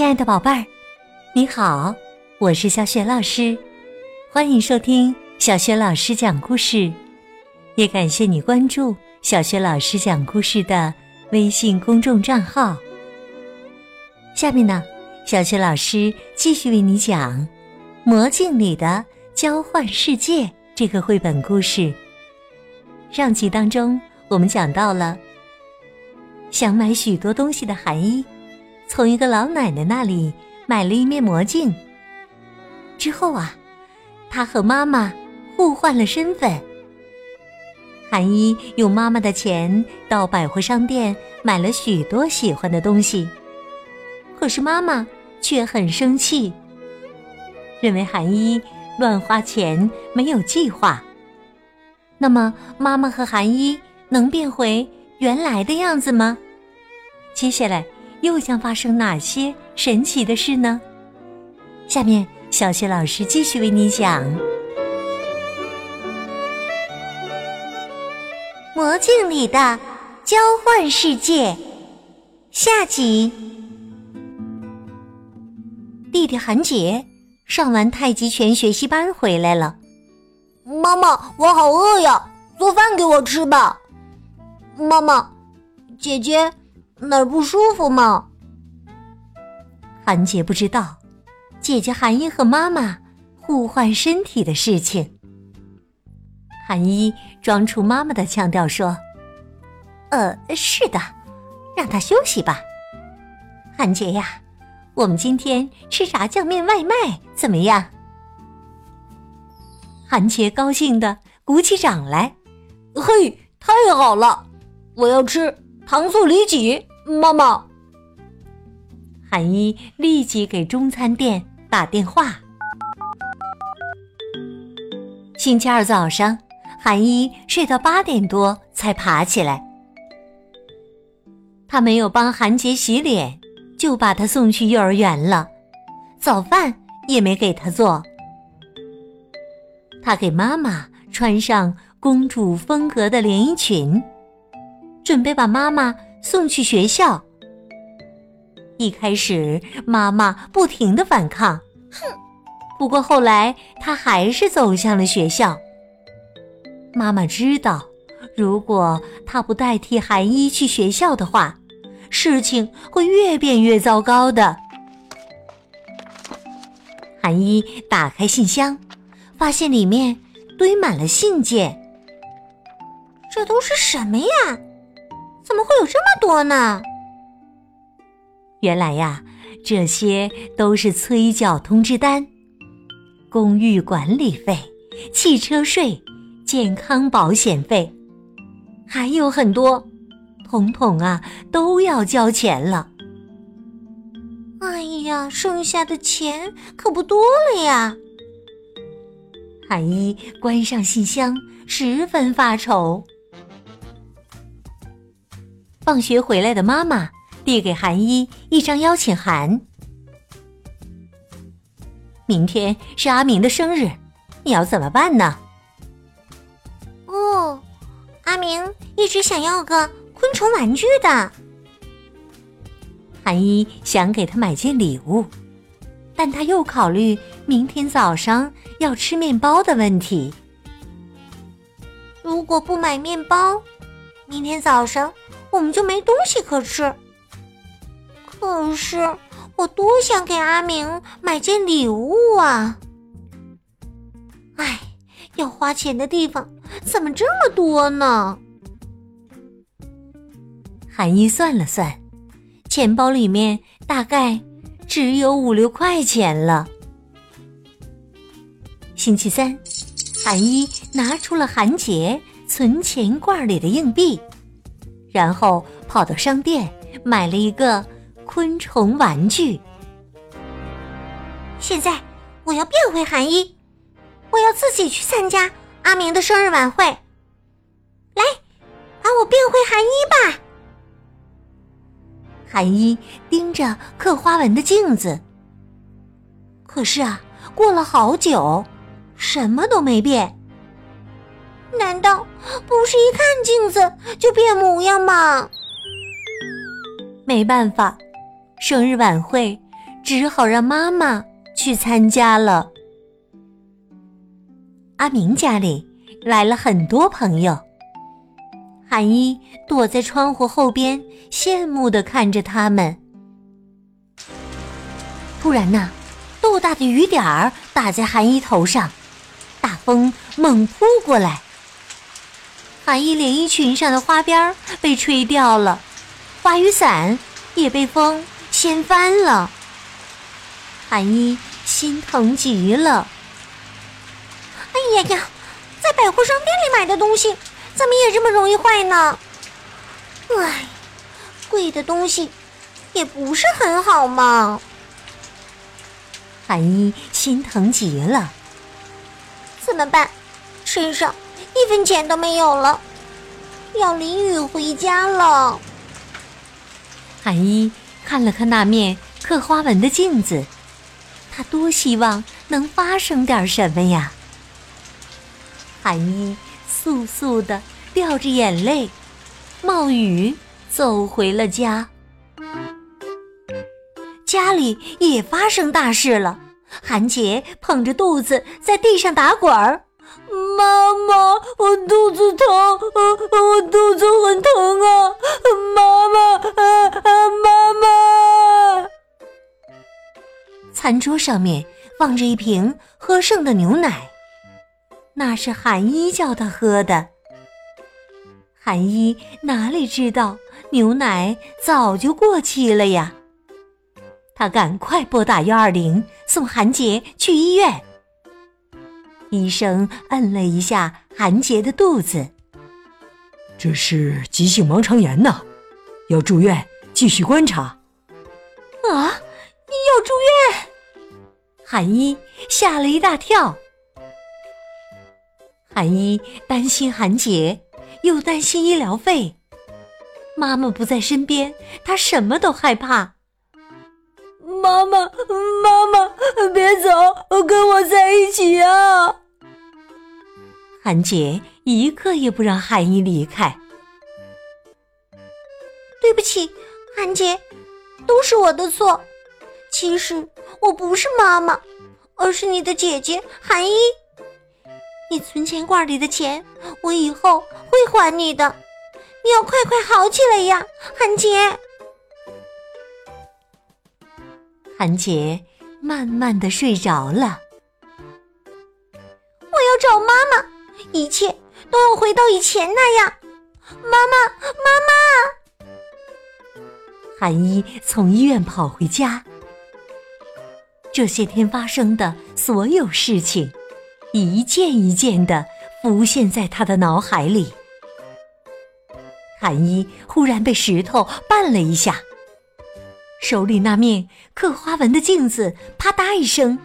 亲爱的宝贝儿，你好，我是小雪老师，欢迎收听小雪老师讲故事，也感谢你关注小雪老师讲故事的微信公众账号。下面呢，小雪老师继续为你讲《魔镜里的交换世界》这个绘本故事。上集当中，我们讲到了想买许多东西的韩一。从一个老奶奶那里买了一面魔镜。之后啊，他和妈妈互换了身份。韩一用妈妈的钱到百货商店买了许多喜欢的东西，可是妈妈却很生气，认为韩一乱花钱没有计划。那么，妈妈和韩一能变回原来的样子吗？接下来。又将发生哪些神奇的事呢？下面，小雪老师继续为你讲《魔镜里的交换世界》下集。弟弟韩杰上完太极拳学习班回来了，妈妈，我好饿呀，做饭给我吃吧。妈妈，姐姐。哪儿不舒服吗？韩杰不知道，姐姐韩一和妈妈互换身体的事情。韩一装出妈妈的腔调说：“呃，是的，让他休息吧。”韩杰呀，我们今天吃炸酱面外卖怎么样？韩杰高兴的鼓起掌来：“嘿，太好了！我要吃糖醋里脊。”妈妈，韩一立即给中餐店打电话。星期二早上，韩一睡到八点多才爬起来。他没有帮韩杰洗脸，就把他送去幼儿园了。早饭也没给他做。他给妈妈穿上公主风格的连衣裙，准备把妈妈。送去学校。一开始，妈妈不停的反抗，哼！不过后来，她还是走向了学校。妈妈知道，如果她不代替韩一去学校的话，事情会越变越糟糕的。韩一打开信箱，发现里面堆满了信件。这都是什么呀？怎么会有这么多呢？原来呀，这些都是催缴通知单、公寓管理费、汽车税、健康保险费，还有很多，统统啊都要交钱了。哎呀，剩下的钱可不多了呀！韩一关上信箱，十分发愁。放学回来的妈妈递给韩一一张邀请函。明天是阿明的生日，你要怎么办呢？哦，阿明一直想要个昆虫玩具的。韩一想给他买件礼物，但他又考虑明天早上要吃面包的问题。如果不买面包，明天早上。我们就没东西可吃。可是我多想给阿明买件礼物啊！哎，要花钱的地方怎么这么多呢？韩一算了算，钱包里面大概只有五六块钱了。星期三，韩一拿出了韩杰存钱罐里的硬币。然后跑到商店买了一个昆虫玩具。现在我要变回韩一，我要自己去参加阿明的生日晚会。来，把我变回韩一吧！韩一盯着刻花纹的镜子，可是啊，过了好久，什么都没变。难道不是一看镜子就变模样吗？没办法，生日晚会只好让妈妈去参加了。阿明家里来了很多朋友，韩一躲在窗户后边，羡慕的看着他们。突然呢，豆大的雨点儿打在韩一头上，大风猛扑过来，韩一连衣裙上的花边被吹掉了，花雨伞也被风掀翻了。韩一心疼极了。哎呀呀，在百货商店里买的东西怎么也这么容易坏呢？唉，贵的东西也不是很好嘛。韩一心疼极了，怎么办？身上一分钱都没有了，要淋雨回家了。韩一看了看那面刻花纹的镜子，他多希望能发生点什么呀！韩一簌簌的掉着眼泪，冒雨走回了家。家里也发生大事了，韩杰捧着肚子在地上打滚儿。妈妈，我肚子疼，我肚子很疼啊！妈妈，啊啊，妈妈！餐桌上面放着一瓶喝剩的牛奶。那是韩一叫他喝的。韩一哪里知道牛奶早就过期了呀？他赶快拨打幺二零，送韩杰去医院。医生摁了一下韩杰的肚子，这是急性盲肠炎呢，要住院继续观察。啊，要住院！韩一吓了一大跳。韩一担心韩杰，又担心医疗费。妈妈不在身边，他什么都害怕。妈妈，妈妈，别走，跟我在一起啊！韩杰一刻也不让韩一离开。对不起，韩杰，都是我的错。其实我不是妈妈，而是你的姐姐韩一。你存钱罐里的钱，我以后会还你的。你要快快好起来呀，韩杰。韩杰慢慢的睡着了。我要找妈妈，一切都要回到以前那样。妈妈，妈妈！韩一从医院跑回家，这些天发生的所有事情。一件一件的浮现在他的脑海里。韩一忽然被石头绊了一下，手里那面刻花纹的镜子啪嗒一声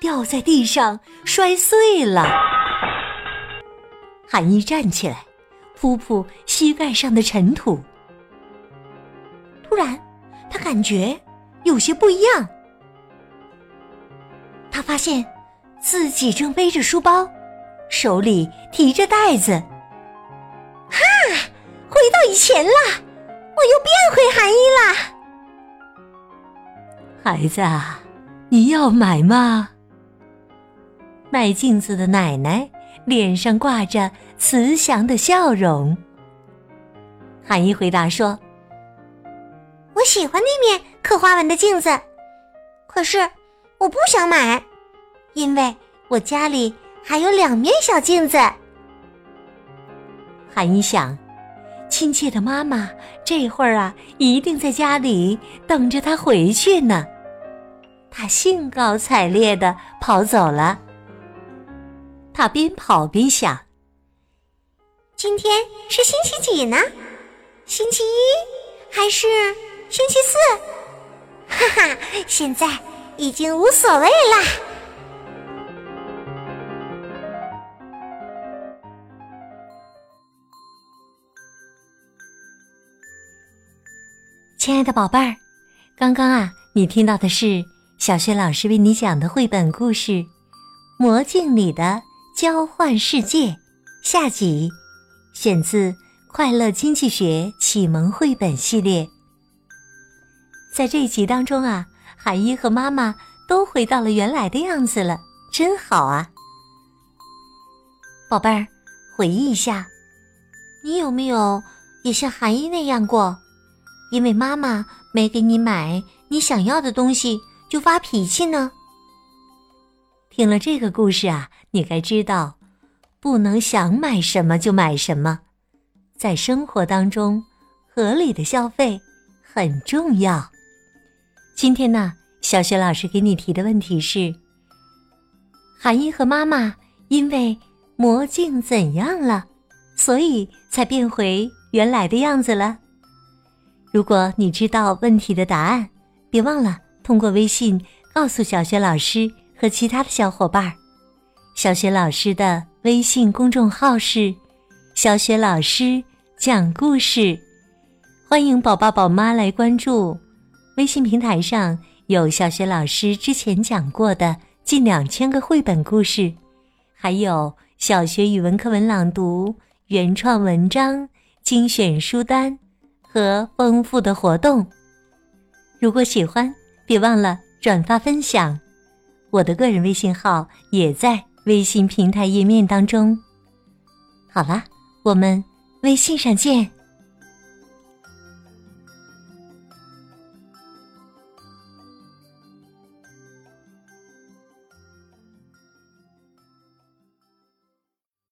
掉在地上，摔碎了。韩一站起来，扑扑膝盖上的尘土。突然，他感觉有些不一样。他发现。自己正背着书包，手里提着袋子。哈，回到以前了，我又变回韩一了。孩子，啊你要买吗？卖镜子的奶奶脸上挂着慈祥的笑容。韩一回答说：“我喜欢那面刻花纹的镜子，可是我不想买。”因为我家里还有两面小镜子。韩一想，亲切的妈妈这会儿啊，一定在家里等着他回去呢。他兴高采烈的跑走了。他边跑边想：今天是星期几呢？星期一还是星期四？哈哈，现在已经无所谓啦。亲爱的宝贝儿，刚刚啊，你听到的是小雪老师为你讲的绘本故事《魔镜里的交换世界》下集，选自《快乐经济学启蒙绘本系列》。在这一集当中啊，韩一和妈妈都回到了原来的样子了，真好啊！宝贝儿，回忆一下，你有没有也像韩一那样过？因为妈妈没给你买你想要的东西就发脾气呢？听了这个故事啊，你该知道，不能想买什么就买什么，在生活当中，合理的消费很重要。今天呢，小雪老师给你提的问题是：韩一和妈妈因为魔镜怎样了，所以才变回原来的样子了？如果你知道问题的答案，别忘了通过微信告诉小雪老师和其他的小伙伴。小雪老师的微信公众号是“小雪老师讲故事”，欢迎宝爸宝妈来关注。微信平台上有小雪老师之前讲过的近两千个绘本故事，还有小学语文课文朗读、原创文章、精选书单和丰富的活动。如果喜欢，别忘了转发分享。我的个人微信号也在微信平台页面当中。好啦，我们微信上见。